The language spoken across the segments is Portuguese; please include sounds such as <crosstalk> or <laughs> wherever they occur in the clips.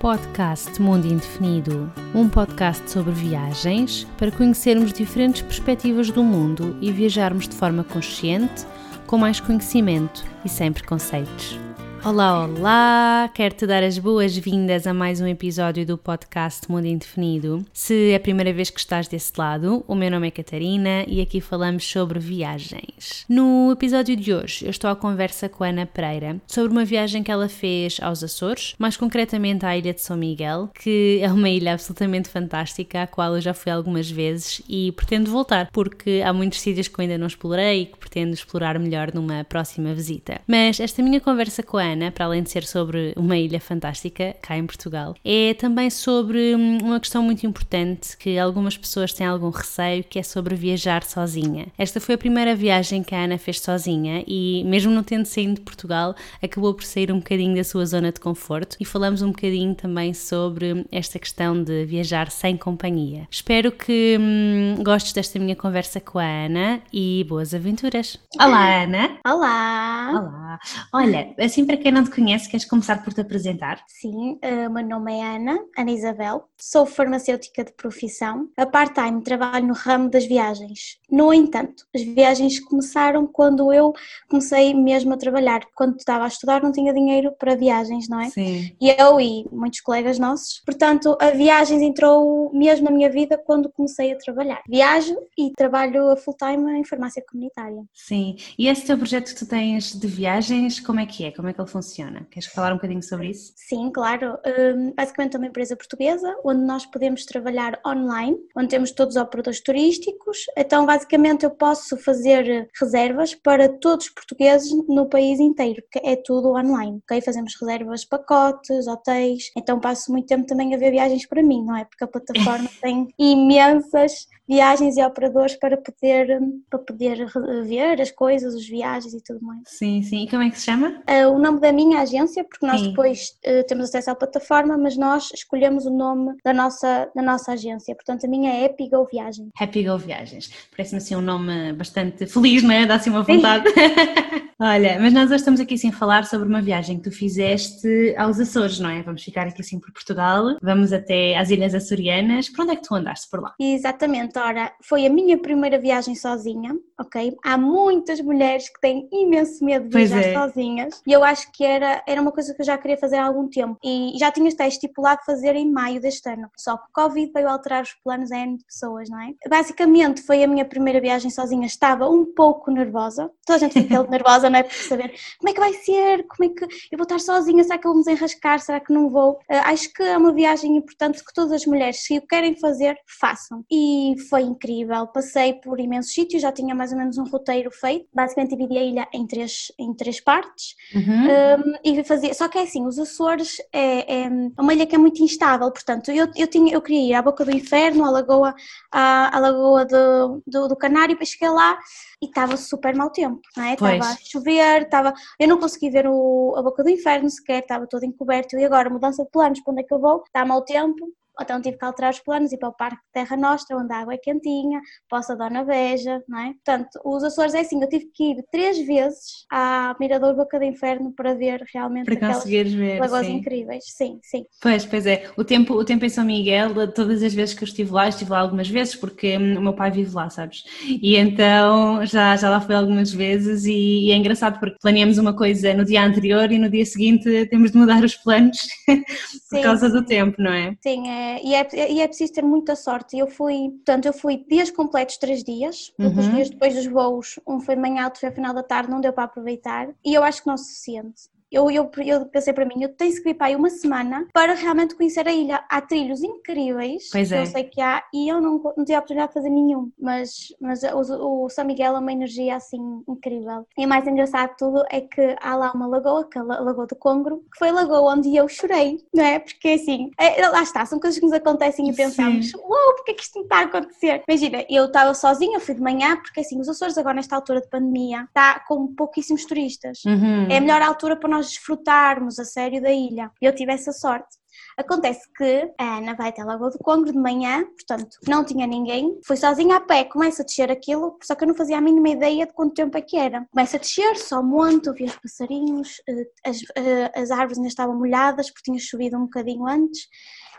podcast Mundo Indefinido, um podcast sobre viagens para conhecermos diferentes perspectivas do mundo e viajarmos de forma consciente, com mais conhecimento e sem preconceitos. Olá, olá! Quero-te dar as boas-vindas a mais um episódio do podcast Mundo Indefinido. Se é a primeira vez que estás desse lado, o meu nome é Catarina e aqui falamos sobre viagens. No episódio de hoje, eu estou à conversa com a Ana Pereira sobre uma viagem que ela fez aos Açores, mais concretamente à Ilha de São Miguel, que é uma ilha absolutamente fantástica, à qual eu já fui algumas vezes e pretendo voltar, porque há muitos sítios que eu ainda não explorei e que pretendo explorar melhor numa próxima visita. Mas esta minha conversa com a Ana, para além de ser sobre uma ilha fantástica cá em Portugal, é também sobre hum, uma questão muito importante que algumas pessoas têm algum receio, que é sobre viajar sozinha. Esta foi a primeira viagem que a Ana fez sozinha e, mesmo não tendo saído de Portugal, acabou por sair um bocadinho da sua zona de conforto e falamos um bocadinho também sobre esta questão de viajar sem companhia. Espero que hum, gostes desta minha conversa com a Ana e boas aventuras. Olá, Ana! Olá! Olá! Olha, assim para quem não te conhece, queres começar por te apresentar? Sim, uh, o meu nome é Ana, Ana Isabel, sou farmacêutica de profissão. A part-time trabalho no ramo das viagens. No entanto, as viagens começaram quando eu comecei mesmo a trabalhar. Quando estava a estudar não tinha dinheiro para viagens, não é? Sim. E eu e muitos colegas nossos. Portanto, a viagens entrou mesmo na minha vida quando comecei a trabalhar. Viajo e trabalho a full-time em farmácia comunitária. Sim. E esse teu projeto que tu tens de viagens, como é que é? Como é que ele funciona? Queres falar um bocadinho sobre isso? Sim, claro. Um, basicamente é uma empresa portuguesa onde nós podemos trabalhar online, onde temos todos os operadores turísticos. Então, basicamente, eu posso fazer reservas para todos os portugueses no país inteiro, porque é tudo online. Ok? Fazemos reservas, pacotes, hotéis. Então, passo muito tempo também a ver viagens para mim, não é? Porque a plataforma <laughs> tem imensas viagens e operadores para poder, para poder ver as coisas, as viagens e tudo mais. Sim, sim. E como é que se chama? Uh, o nome da minha agência, porque nós Sim. depois uh, temos acesso à plataforma, mas nós escolhemos o nome da nossa, da nossa agência. Portanto, a minha é Epigo Viagem. Happy Go Viagens. Parece-me assim um nome bastante feliz, não é? Dá assim uma vontade. <laughs> Olha, mas nós hoje estamos aqui sem falar sobre uma viagem que tu fizeste aos Açores, não é? Vamos ficar aqui assim por Portugal, vamos até às Ilhas Açorianas. Por onde é que tu andaste por lá? Exatamente, ora, foi a minha primeira viagem sozinha, ok? Há muitas mulheres que têm imenso medo de viajar é. sozinhas e eu acho que era, era uma coisa que eu já queria fazer há algum tempo e já tinha até estipulado fazer em maio deste ano, só que o Covid veio alterar os planos a N de pessoas, não é? Basicamente foi a minha primeira viagem sozinha, estava um pouco nervosa, toda a gente fica <laughs> nervosa, não é? Por saber como é que vai ser, como é que eu vou estar sozinha, será que eu vou me desenrascar, será que não vou? Ah, acho que é uma viagem importante que todas as mulheres, se o querem fazer, façam. E foi incrível, passei por imensos sítios, já tinha mais ou menos um roteiro feito, basicamente dividi a ilha em três, em três partes, Uhum. um, e fazia, só que é assim, os Açores é, é uma ilha que é muito instável, portanto, eu, eu, tinha, eu queria ir à Boca do Inferno, à Lagoa, à, à Lagoa do, do, do Canário, depois cheguei lá e estava super mau tempo, não é? Estava a chover, estava, eu não consegui ver o, a Boca do Inferno sequer, estava todo encoberto, e agora mudança de planos, para onde é que eu vou? Está mau tempo, então tive que alterar os planos e ir para o Parque de Terra Nostra, onde a água é quentinha, Poça Dona Beja, não é? Portanto, os Açores é assim, eu tive que ir três vezes à Mirador Boca do Inferno para ver realmente Para aquelas ver. lagoas sim. incríveis, sim, sim. Pois, pois é. O tempo, o tempo em São Miguel, todas as vezes que eu estive lá, estive lá algumas vezes, porque hum, o meu pai vive lá, sabes? E então já, já lá fui algumas vezes e, e é engraçado porque planeamos uma coisa no dia anterior e no dia seguinte temos de mudar os planos <laughs> por Sim, causa do tempo, não é? Sim, é, e, é, e é preciso ter muita sorte. Eu fui, portanto, eu fui dias completos, três dias, porque os Uhum. dias depois dos voos, um foi de manhã, outro foi final da tarde, não deu para aproveitar, e eu acho que não é suficiente. Eu, eu, eu pensei para mim, eu tenho que vir para aí uma semana para realmente conhecer a ilha. Há trilhos incríveis, Pois que é. eu sei que há, e eu não, não tive a oportunidade de fazer nenhum, mas, mas o, o São Miguel é uma energia assim incrível. E o mais engraçado de tudo é que há lá uma lagoa, que é a La- Lagoa do Congro, que foi a lagoa onde eu chorei, não é? Porque assim, é, lá está, são coisas que nos acontecem e pensamos, uau, porque é que isto não está a acontecer? Imagina, eu estava sozinha, fui de manhã, porque assim, os Açores agora nesta altura de pandemia está com pouquíssimos turistas. Uhum. É a melhor altura para nós desfrutarmos a sério da ilha. Eu tive essa sorte. Acontece que a Ana vai até a Lagoa do Congro de manhã, portanto, não tinha ninguém, fui sozinha a pé, começa a descer aquilo, só que eu não fazia a mínima ideia de quanto tempo é que era. Começa a descer, só monte, ouvi os passarinhos, eh, as, eh, as árvores ainda estavam molhadas porque tinha chovido um bocadinho antes,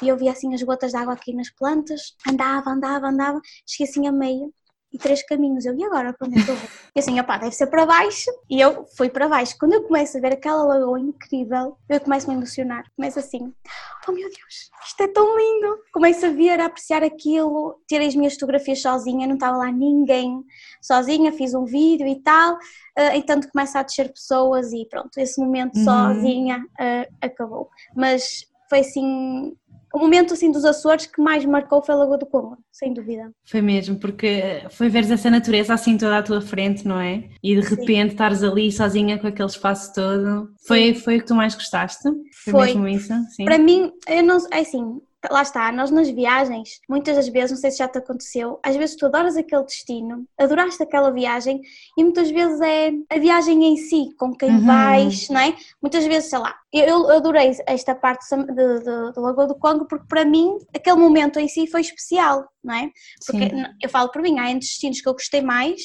e eu via assim as gotas de água aqui nas plantas, andava, andava, andava, cheguei assim a meio, e três caminhos. Eu, e agora para onde é que eu vou? E assim, opá, deve ser para baixo. E eu fui para baixo. Quando eu começo a ver aquela lagoa incrível, eu começo a me emocionar. Começo assim, oh meu Deus, isto é tão lindo. Começo a ver, a apreciar aquilo. Tirei as minhas fotografias sozinha, não estava lá ninguém. Sozinha, fiz um vídeo e tal. Uh, entanto começa a descer pessoas e pronto, esse momento uhum. sozinha uh, acabou. Mas foi assim o momento assim dos Açores que mais marcou foi a Lagoa do Como, sem dúvida. Foi mesmo, porque foi ver essa natureza assim toda à tua frente, não é? E de repente Sim. estares ali sozinha com aquele espaço todo. Foi, foi o que tu mais gostaste? Foi, foi. mesmo isso? Sim. Para mim, eu não, é assim, lá está, nós nas viagens, muitas das vezes, não sei se já te aconteceu, às vezes tu adoras aquele destino, adoraste aquela viagem e muitas vezes é a viagem em si, com quem uhum. vais, não é? Muitas vezes, sei lá, eu adorei esta parte de, de, de Lagoa do Congo porque para mim aquele momento em si foi especial, não é? Porque Sim. eu falo por mim, há destinos que eu gostei mais,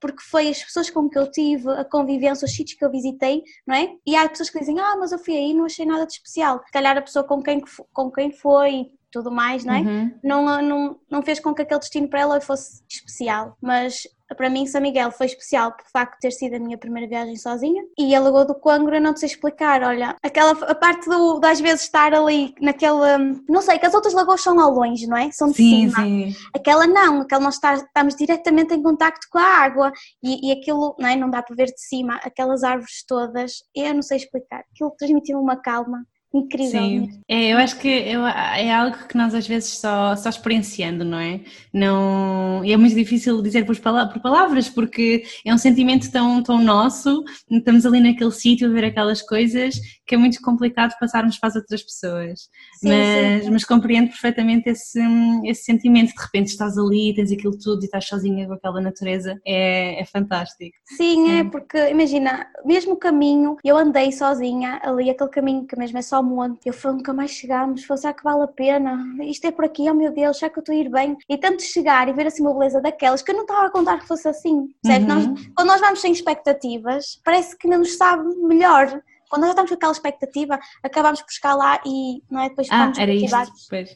porque foi as pessoas com que eu tive, a convivência, os sítios que eu visitei, não é? E há pessoas que dizem, ah, mas eu fui aí e não achei nada de especial. Se calhar a pessoa com quem, com quem foi tudo mais, não é? Uhum. Não, não, não fez com que aquele destino para ela fosse especial, mas para mim São Miguel foi especial por facto de ter sido a minha primeira viagem sozinha e a Lagoa do Coangro não te sei explicar, olha, aquela a parte do, das vezes estar ali naquela, não sei, que as outras lagoas são ao longe, não é? São de sim, cima. Sim. Aquela não, aquela nós está, estamos diretamente em contacto com a água e, e aquilo, não é? Não dá para ver de cima, aquelas árvores todas, eu não sei explicar, aquilo transmitiu uma calma incrível. Sim, é, eu acho que eu, é algo que nós às vezes só, só experienciando, não é? Não, e é muito difícil dizer por, por palavras, porque é um sentimento tão, tão nosso, estamos ali naquele sítio a ver aquelas coisas que é muito complicado passarmos para as outras pessoas. Sim, mas, sim. mas compreendo perfeitamente esse, esse sentimento, de repente estás ali, tens aquilo tudo e estás sozinha com aquela natureza, é, é fantástico. Sim, é porque imagina, mesmo o caminho, eu andei sozinha ali, aquele caminho que mesmo é só monte, eu falei, nunca mais chegámos, será que vale a pena? Isto é por aqui, oh meu Deus, será que eu estou a ir bem? E tanto chegar e ver assim uma beleza daquelas que eu não estava a contar que fosse assim, certo? Uhum. Nós, quando nós vamos sem expectativas, parece que não nos sabe melhor quando nós já estamos com aquela expectativa, acabamos por chegar lá e não é, depois ah, era isto,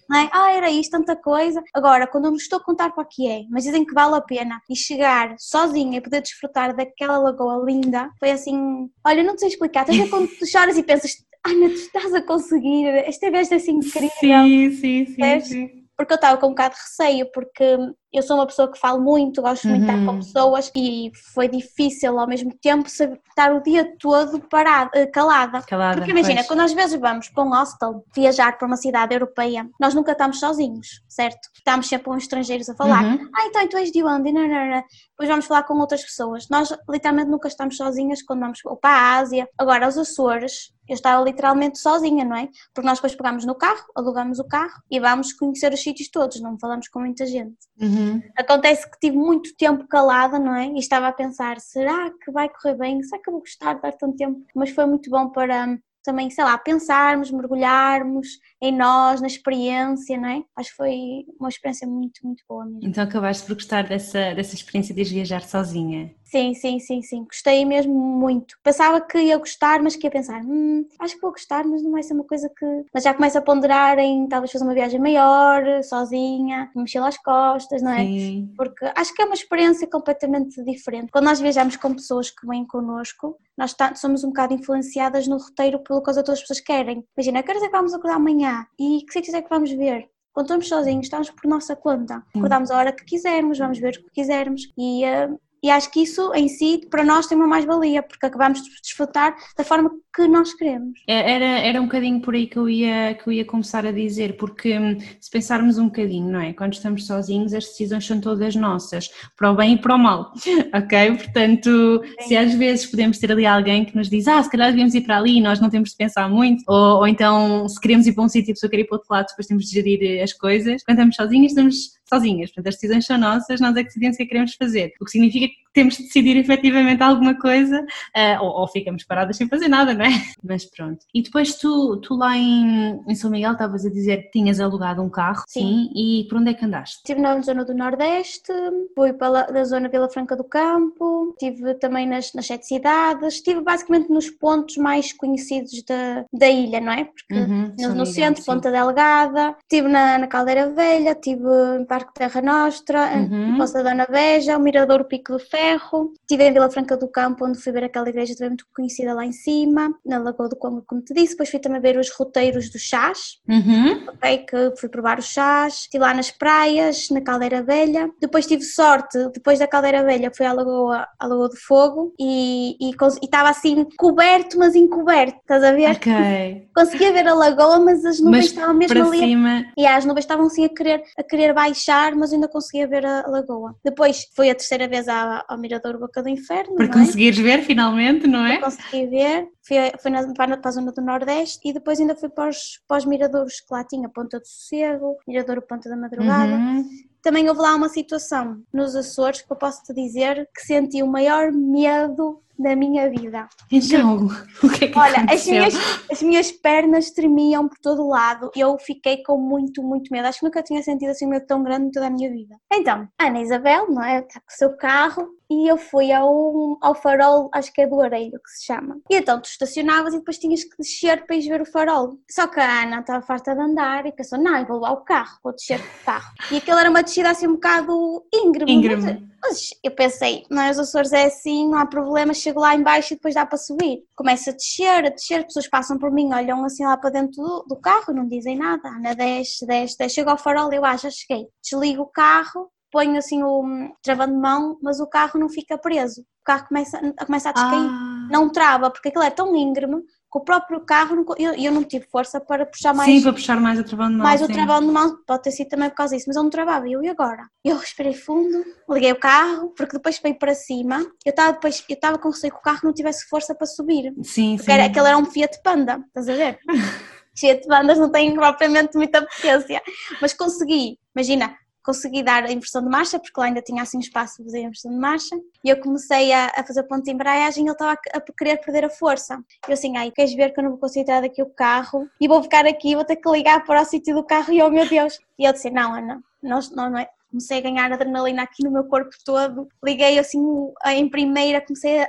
não é? Ah, era isto, tanta coisa. Agora, quando eu não estou a contar para o que é, mas dizem que vale a pena e chegar sozinha e poder desfrutar daquela lagoa linda, foi assim, olha, não te sei explicar, até quando <laughs> tu choras e pensas, Ana, tu estás a conseguir, esta vez é assim incrível. Sim, sim, sim, sim porque eu estava com um bocado de receio, porque eu sou uma pessoa que falo muito, gosto muito de estar com uhum. pessoas e foi difícil ao mesmo tempo estar o dia todo parada, eh, calada. calada porque imagina, pois. quando às vezes vamos para um hostel, viajar para uma cidade europeia, nós nunca estamos sozinhos, certo? Estamos sempre com estrangeiros a falar. Uhum. Ah, então tu és de onde? Não, não, não. Depois vamos falar com outras pessoas. Nós literalmente nunca estamos sozinhas quando vamos para a Ásia. Agora, os Açores, eu estava literalmente sozinha, não é? Porque nós depois pegamos no carro, alugamos o carro e vamos conhecer os sítios todos, não falamos com muita gente. Uhum. Acontece que tive muito tempo calada, não é? E estava a pensar, será que vai correr bem? Será que eu vou gostar de dar tanto tempo? Mas foi muito bom para também, sei lá, pensarmos, mergulharmos em nós, na experiência, não é? Acho que foi uma experiência muito, muito boa mesmo. Então acabaste por gostar dessa, dessa experiência de viajar sozinha? Sim, sim, sim, sim. Gostei mesmo muito. Pensava que ia gostar, mas que ia pensar, hum, acho que vou gostar, mas não vai ser uma coisa que. Mas já começo a ponderar em talvez fazer uma viagem maior, sozinha, mexer às costas, não é? Sim. Porque acho que é uma experiência completamente diferente. Quando nós viajamos com pessoas que vêm connosco, nós somos um bocado influenciadas no roteiro pelo que as outras pessoas querem. Imagina, que horas é que vamos acordar amanhã? E que sítios é que vamos ver? Quando estamos sozinhos, estamos por nossa conta. Acordamos a hora que quisermos, vamos ver o que quisermos. E uh, e acho que isso em si, para nós, tem uma mais-valia, porque acabamos de desfrutar da forma que nós queremos. É, era, era um bocadinho por aí que eu, ia, que eu ia começar a dizer, porque hum, se pensarmos um bocadinho, não é? Quando estamos sozinhos, as decisões são todas nossas, para o bem e para o mal, <laughs> ok? Portanto, Sim. se às vezes podemos ter ali alguém que nos diz, ah, se calhar devíamos ir para ali e nós não temos de pensar muito, ou, ou então se queremos ir para um sítio e a pessoa quer ir para o outro lado, depois temos de gerir as coisas. Quando estamos sozinhos, estamos sozinhas, portanto as decisões são nossas, nós é que decidimos o que é que queremos fazer, o que significa que temos de decidir efetivamente alguma coisa uh, ou, ou, ficamos paradas sem fazer nada, não é? <laughs> Mas pronto. E depois tu, tu lá em, em São Miguel estavas a dizer que tinhas alugado um carro, sim. sim, e por onde é que andaste? Estive na zona do Nordeste, fui para da zona Vila Franca do Campo, estive também nas, nas sete cidades, estive basicamente nos pontos mais conhecidos da, da ilha, não é? Porque uhum, no, no centro, sim. Ponta Delgada, estive na, na Caldeira Velha, estive no Parque Terra Nostra, uhum. Poça Dona Veja, o Mirador Pico do Ferro, estive em Vila Franca do Campo, onde fui ver aquela igreja também muito conhecida lá em cima, na Lagoa do Congo, como te disse, depois fui também ver os roteiros dos chás, uhum. ok, que fui provar os chás, estive lá nas praias, na Caldeira Velha, depois tive sorte, depois da Caldeira Velha fui à Lagoa, à Lagoa do Fogo e estava assim coberto, mas encoberto, estás a ver? Ok. <laughs> Conseguia ver a lagoa, mas as nuvens mas estavam mesmo ali. Cima. E as nuvens estavam assim a querer, a querer baixar, mas ainda conseguia ver a, lagoa. Depois foi a terceira vez ao, ao Mirador Boca do Inferno. Para é? conseguires ver finalmente, não é? Para conseguir ver. Fui, fui na, para a zona do Nordeste e depois ainda fui para os, para os miradouros que lá tinha, Ponta do Sossego, Mirador Ponta da Madrugada. Uhum. Também houve lá uma situação nos Açores que eu posso te dizer que senti o maior medo da minha vida. Então, o que é que Olha, as minhas, as minhas pernas tremiam por todo lado e eu fiquei com muito, muito medo. Acho que nunca tinha sentido assim um medo tão grande em toda a minha vida. Então, Ana Isabel, não é? Está com o seu carro e eu fui ao, ao farol, acho que é do Areiro que se chama. E então tu estacionavas e depois tinhas que descer para ir ver o farol. Só que a Ana estava farta de andar e pensou, não, eu vou levar o carro, vou descer o carro. E aquilo era uma descida assim um bocado íngreme. Íngreme. Mas eu pensei, mas os Açores é assim, não há problema, chego lá embaixo e depois dá para subir. Começa a descer, a descer, as pessoas passam por mim, olham assim lá para dentro do, do carro, não dizem nada. Ana desce, desce, desce, chego ao farol, eu ah, já cheguei. Desligo o carro, ponho assim o travando de mão, mas o carro não fica preso. O carro começa, começa a descair, ah. não trava, porque aquilo é tão íngreme que o próprio carro, eu, eu não tive força para puxar mais. Sim, para puxar mais o travão de mão. Mais sim. o travão de mão, pode ter sido também por causa disso, mas eu não travava. Eu, e agora? Eu respirei fundo, liguei o carro, porque depois veio para cima. Eu estava depois, eu estava com receio que o carro não tivesse força para subir. Sim, porque sim. Era, aquele era um Fiat Panda, estás a ver? <laughs> Fiat Pandas não têm propriamente muita potência, mas consegui. Imagina, consegui dar a inversão de marcha, porque lá ainda tinha assim espaço para fazer a inversão de marcha, e eu comecei a, a fazer ponto de embreagem e ele estava a, a, querer perder a força. Eu assim, ai, queres ver que eu não vou conseguir tirar daqui o carro e vou ficar aqui, vou ter que ligar para o sítio do carro e oh meu Deus. E eu disse, não Ana, não, não é, comecei a ganhar adrenalina aqui no meu corpo todo, liguei assim em primeira, comecei a,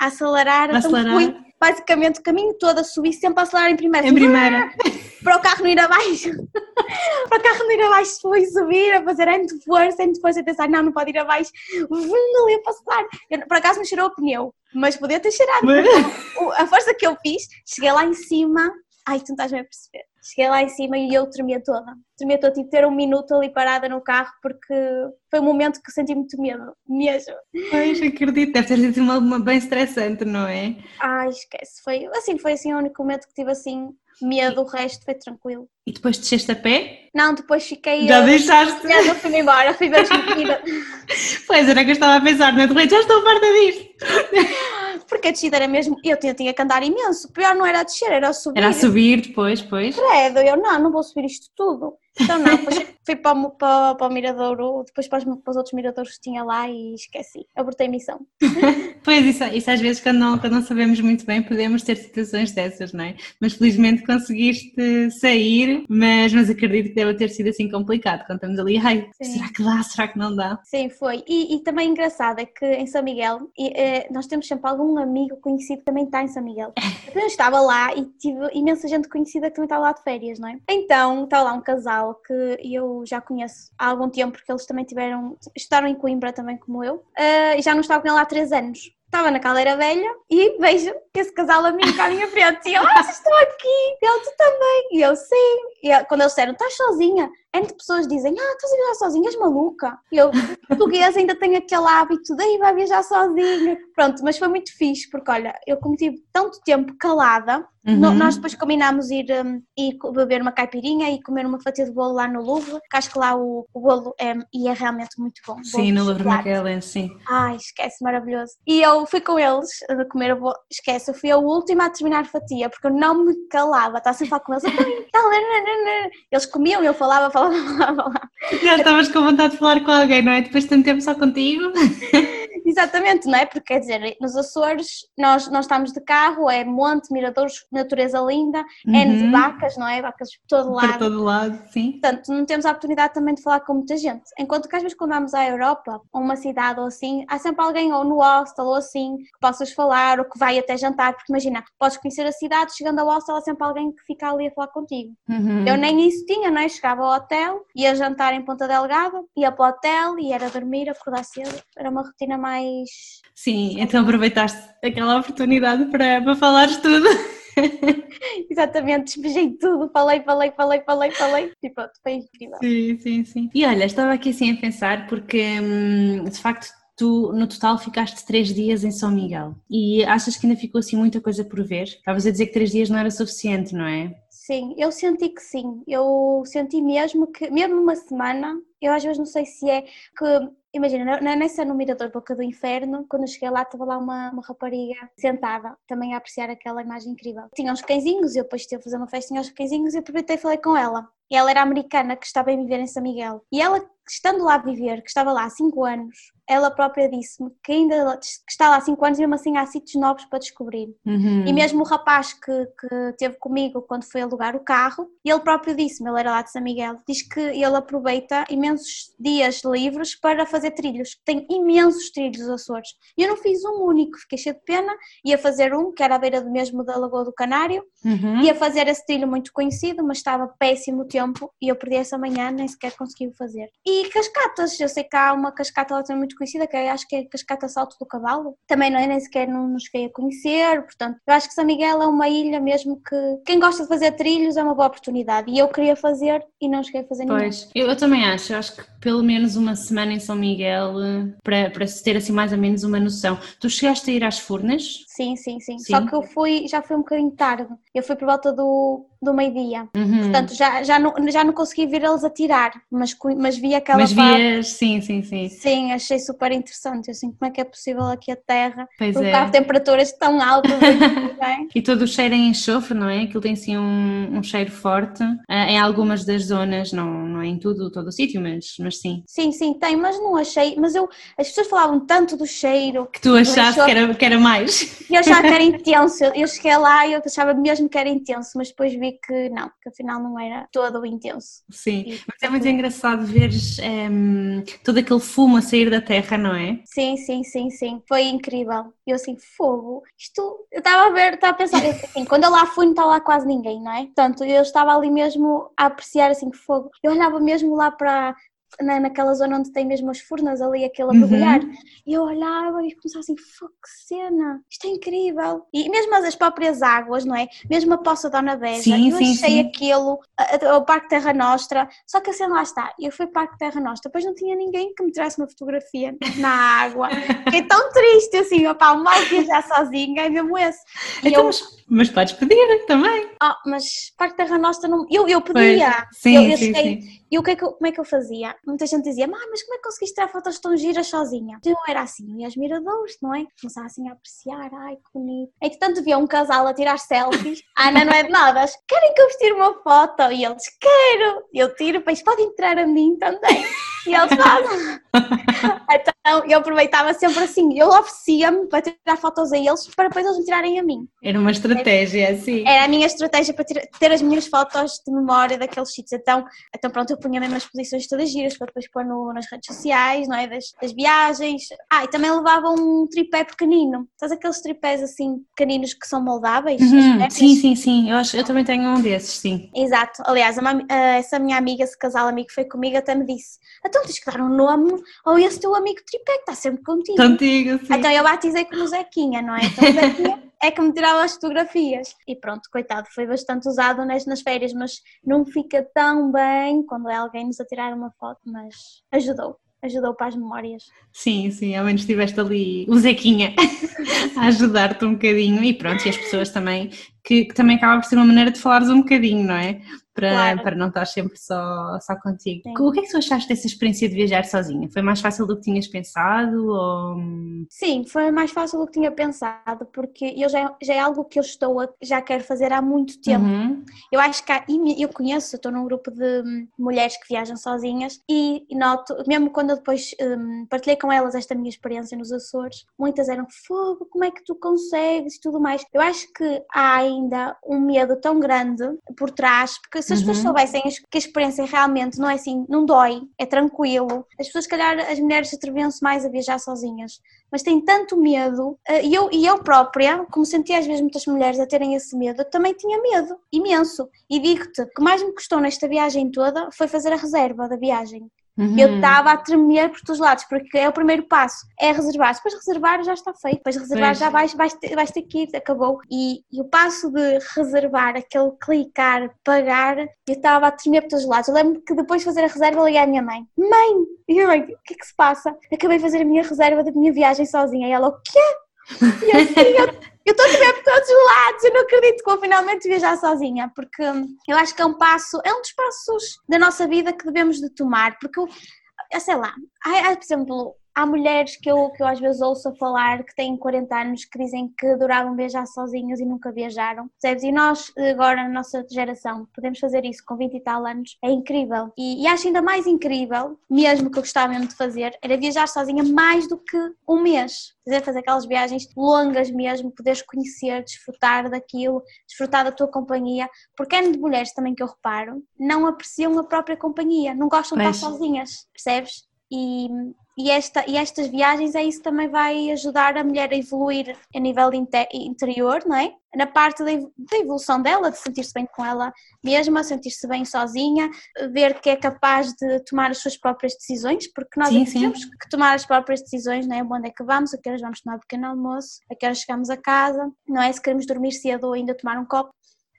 a acelerar, a acelerar. Então fui basicamente o caminho todo a subir, sempre a acelerar em primeira. Em primeira. para o carro não ir abaixo. <laughs> para o carro não ir abaixo, foi subir, a fazer entre força, entre força, a pensar, não, não pode ir abaixo. Vum, ali a passar. Eu, por acaso me cheirou o pneu, mas podia ter cheirado. Mas... A força que eu fiz, cheguei lá em cima, ai, tu não estás bem a perceber. Cheguei lá em cima e eu tremia toda. Tremia toda, tive de ter um minuto ali parada no carro porque foi um momento que senti muito medo, mesmo. Pois, acredito, deve ter sido uma, uma bem estressante, não é? Ai, esquece, foi assim, foi assim o único momento que tive assim medo, o resto foi tranquilo. E depois desceste a pé? Não, depois fiquei. Já deixaste? Já não fui embora, fui corrida. <laughs> pois era que eu estava a pensar, não é? Já estou farta disto. <laughs> Porque a descida era mesmo. Eu tinha, tinha que andar imenso. O pior não era a descer, era a subir. Era a subir depois, pois. Credo, eu não, não vou subir isto tudo. Então não, depois fui para o, para, para o Miradouro, depois para os, para os, outros miradouros que tinha lá e esqueci, abortei missão. <laughs> pois, isso, isso às vezes quando não, quando não sabemos muito bem podemos ter situações dessas, não é? Mas felizmente conseguiste sair, mas, mas acredito que deve ter sido assim complicado, quando estamos ali, ai, Sim. será que dá, será que não dá? Sim, foi. E, e também engraçado é que em São Miguel e, eh, nós temos sempre algum amigo conhecido que também está em São Miguel. <laughs> Eu estava lá e tive imensa gente conhecida que também estava lá de férias, não é? Então estava lá um casal que eu já conheço há algum tempo, porque eles também tiveram, estudaram em Coimbra também como eu, uh, e já não estava com ele há três anos. Estava na caldeira velha e vejo esse casal a mim cá à minha frente e eu, ah, estão aqui, e ele, tu também, e eu, sim, e quando eles disseram, estás sozinha, entre pessoas dizem, ah, estás a viajar sozinha, és maluca. E eu, português, ainda tenho aquele hábito de vai viajar sozinha. Pronto, mas foi muito fixe, porque olha, eu como tive tanto tempo calada, uhum. nós depois combinámos ir, um, ir beber uma caipirinha e comer uma fatia de bolo lá no Louvre, que acho que lá o, o bolo é, e é realmente muito bom. Sim, no Louvre Maquelen, sim. Ai, esquece, maravilhoso. E eu fui com eles a comer o bolo, esquece, eu fui a última a terminar a fatia, porque eu não me calava, estava sempre a falar com eles, eles comiam eu falava, falava, falava. Já estavas com vontade de falar com alguém, não é? Depois de tanto tempo só contigo. <laughs> Exatamente, não é? Porque quer dizer, nos Açores nós, nós estamos de carro, é monte, miradores, natureza linda, uhum. N de vacas, não é? Vacas por todo lado. Por todo lado, sim. Portanto, não temos a oportunidade também de falar com muita gente. Enquanto que às vezes quando vamos à Europa, ou uma cidade ou assim, há sempre alguém ou no hostel ou assim que possas falar ou que vai até jantar, porque imagina, podes conhecer a cidade, chegando ao hostel há sempre alguém que fica ali a falar contigo. Uhum. Eu nem isso tinha, não é? Chegava ao hotel, ia jantar em Ponta Delgada, ia para o hotel e era dormir, acordar cedo. Era uma rotina mais. Sim, então aproveitaste aquela oportunidade para, para falares tudo. <laughs> Exatamente, despejei tudo, falei, falei, falei, falei, falei e pronto, foi incrível. Sim, sim, sim. E olha, estava aqui assim a pensar porque hum, de facto tu no total ficaste três dias em São Miguel e achas que ainda ficou assim muita coisa por ver? Estavas a dizer que três dias não era suficiente, não é? Sim, eu senti que sim. Eu senti mesmo que, mesmo uma semana, eu às vezes não sei se é que Imagina, nessa no Mirador Boca do Inferno, quando eu cheguei lá, estava lá uma, uma rapariga sentada, também a apreciar aquela imagem incrível. Tinha uns cãezinhos, eu depois estive a fazer uma festinha aos cãezinhos e aproveitei e falei com ela. E ela era americana, que estava a viver em São Miguel. E ela, estando lá a viver, que estava lá há 5 anos, ela própria disse-me que ainda que está lá há 5 anos e mesmo assim há sítios novos para descobrir. Uhum. E mesmo o rapaz que, que teve comigo quando foi alugar o carro, ele próprio disse-me, ele era lá de São Miguel, diz que ele aproveita imensos dias livres para fazer trilhos. Tem imensos trilhos os Açores. E eu não fiz um único, fiquei cheio de pena. Ia fazer um, que era à beira do mesmo da Lagoa do Canário. Uhum. Ia fazer esse trilho muito conhecido, mas estava péssimo tempo e eu perdi essa manhã, nem sequer consegui fazer. E cascatas, eu sei que há uma cascata lá também muito conhecida, que é, acho que é Cascata Salto do Cavalo, também não é, nem sequer não nos cheguei a conhecer, portanto, eu acho que São Miguel é uma ilha mesmo que quem gosta de fazer trilhos é uma boa oportunidade e eu queria fazer e não cheguei a fazer nenhum. Pois, eu, eu, também acho, eu acho que pelo menos uma semana em São Miguel para, para se ter assim mais ou menos uma noção. Tu chegaste a ir às Furnas? Sim, sim, sim, sim. Só que eu fui, já foi um bocadinho tarde, eu fui por volta do do meio-dia. Uhum. Portanto, já, já, não, já não consegui ver eles a tirar, mas, mas vi aquela mas. Vias, sim, sim, sim. Sim, achei super interessante. Assim, como é que é possível aqui a Terra pois colocar é. temperaturas tão altas? <laughs> e todo o cheiro em enxofre, não é? Aquilo tem assim um, um cheiro forte. Uh, em algumas das zonas, não, não é em tudo, todo o sítio, mas, mas sim. Sim, sim, tem, mas não achei. Mas eu, as pessoas falavam tanto do cheiro. Que tu achaste que era, que era mais. Eu achava que era <laughs> intenso. Eu cheguei lá e eu achava mesmo que era intenso, mas depois vi que não, que afinal não era todo intenso. Sim, e, mas é muito engraçado ver um, todo aquele fumo a sair da terra, não é? Sim, sim, sim, sim. Foi incrível. Eu assim, fogo, isto. Eu estava a ver, estava a pensar, assim, quando eu lá fui, não estava lá quase ninguém, não é? Portanto, eu estava ali mesmo a apreciar assim, fogo. Eu olhava mesmo lá para na, naquela zona onde tem mesmo as furnas ali, aquele a uhum. e eu olhava e começava assim, fogo, que cena, isto é incrível. E mesmo as próprias águas, não é? Mesmo a Poça Dona Beja, sim, eu sim, achei sim. aquilo, o Parque Terra Nostra, só que assim lá está, eu fui Parque Terra Nostra, depois não tinha ninguém que me tirasse uma fotografia na água, <laughs> fiquei tão triste assim, opá, mal viajar sozinha, é mesmo esse. E então, eu, mas, mas podes pedir também. Oh, mas Parque Terra Nostra, não, eu, eu podia, pois, sim, eu, eu sim, cheguei, sim. E o que é que eu, como é que eu fazia? muita gente dizia, mas como é que conseguiste tirar fotos tão giras sozinha? Eu era assim, eu ia aos miradores, não é? Começava assim a apreciar, ai que bonito. Entretanto via um casal a tirar selfies, a <laughs> Ana não é de nada, querem que eu vos tire uma foto? E eles, quero! Eu tiro, pois podem tirar a mim também. E eles fazem. <laughs> então eu aproveitava sempre assim, eu oferecia-me para tirar fotos a eles para depois eles me tirarem a mim. Era uma estratégia, assim. Era a minha estratégia para ter, ter as minhas fotos de memória daqueles sítios. Então, então pronto, eu punha mesmo as posições todas giras para depois pôr no, nas redes sociais, não é? Das, das, viagens. Ah, e também levava um tripé pequenino. Estás aqueles tripés assim pequeninos que são moldáveis? Uhum, sim, sim, sim. Eu, acho, eu também tenho um desses, sim. Exato. Aliás, essa minha amiga, esse casal amigo que foi comigo, até me disse: então tens que dar um nome ao esse teu amigo tripé que está sempre contigo. Contigo, sim. Então eu batizei como Zequinha, não é? Então Zequinha <laughs> é que me tirava as fotografias. E pronto, coitado, foi bastante usado nas, nas férias, mas não fica tão bem quando é alguém nos a tirar uma foto, mas ajudou ajudou para as memórias. Sim, sim, ao menos estiveste ali o Zequinha <laughs> a ajudar-te um bocadinho e pronto, e as pessoas também, que, que, também acaba por ser uma maneira de falares um bocadinho, não é? para, claro. para não estar sempre só, só contigo. Sim. O que é que tu achaste dessa experiência de viajar sozinha? Foi mais fácil do que tinhas pensado? Ou... Sim, foi mais fácil do que tinha pensado, porque eu já, já é algo que eu estou a, já quero fazer há muito tempo. Uhum. Eu acho que há, eu conheço, estou num grupo de mulheres que viajam sozinhas e noto, mesmo quando eu depois um, partilhei com elas esta minha experiência nos Açores, muitas eram fogo, como é que tu consegues e tudo mais. Eu acho que há ainda um medo tão grande por trás, porque se as uhum. pessoas soubessem que a experiência realmente não é assim, não dói, é tranquilo, as pessoas, se calhar, as mulheres atreviam-se mais a viajar sozinhas, mas têm tanto medo, eh, e eu, e eu própria, como sentia às vezes muitas mulheres a terem esse medo, também tinha medo, imenso. E digo-te, o que mais me custou nesta viagem toda foi fazer a reserva da viagem. Uhum. Eu estava a tremer por todos os lados, porque é o primeiro passo, é reservar. Depois reservar já está feito, depois reservar pois. já vais, vais, ter, vais ter que ir, acabou. E, e, o passo de reservar, aquele clicar, pagar, eu estava a tremer por todos os lados. Eu lembro que depois de fazer a reserva, liguei à minha mãe: Mãe! E eu, o que é que se passa? Acabei de fazer a minha reserva da minha viagem sozinha. E ela: O quê? E assim, eu eu estou a ver por todos os lados, eu não acredito que vou finalmente viajar sozinha, porque eu acho que é um passo, é um dos passos da nossa vida que devemos de tomar, porque eu, sei lá, há, por exemplo, há mulheres que eu, que eu às vezes ouço falar que têm 40 anos que dizem que adoravam viajar sozinhas e nunca viajaram, percebes? E nós, agora, na nossa geração, podemos fazer isso com 20 e tal anos, é incrível. E, e acho ainda mais incrível, mesmo que eu gostava mesmo de fazer, era viajar sozinha mais do que um mês. Fazer, fazer aquelas viagens longas mesmo, poderes conhecer, desfrutar daquilo, desfrutar da tua companhia, porque é de mulheres também que eu reparo, não apreciam a própria companhia, não gostam de estar sozinhas, percebes? E, e, esta, e estas viagens é isso que também vai ajudar a mulher a evoluir a nível inter, interior, não é? Na parte da, da evolução dela, de sentir-se bem com ela mesma, sentir-se bem sozinha, ver que é capaz de tomar as suas próprias decisões, porque nós sim, sim. temos que tomar as próprias decisões, não é? Onde é que vamos, a que horas vamos tomar um pequeno almoço, a que horas chegamos a casa, não é? Se queremos dormir cedo ou ainda tomar um copo,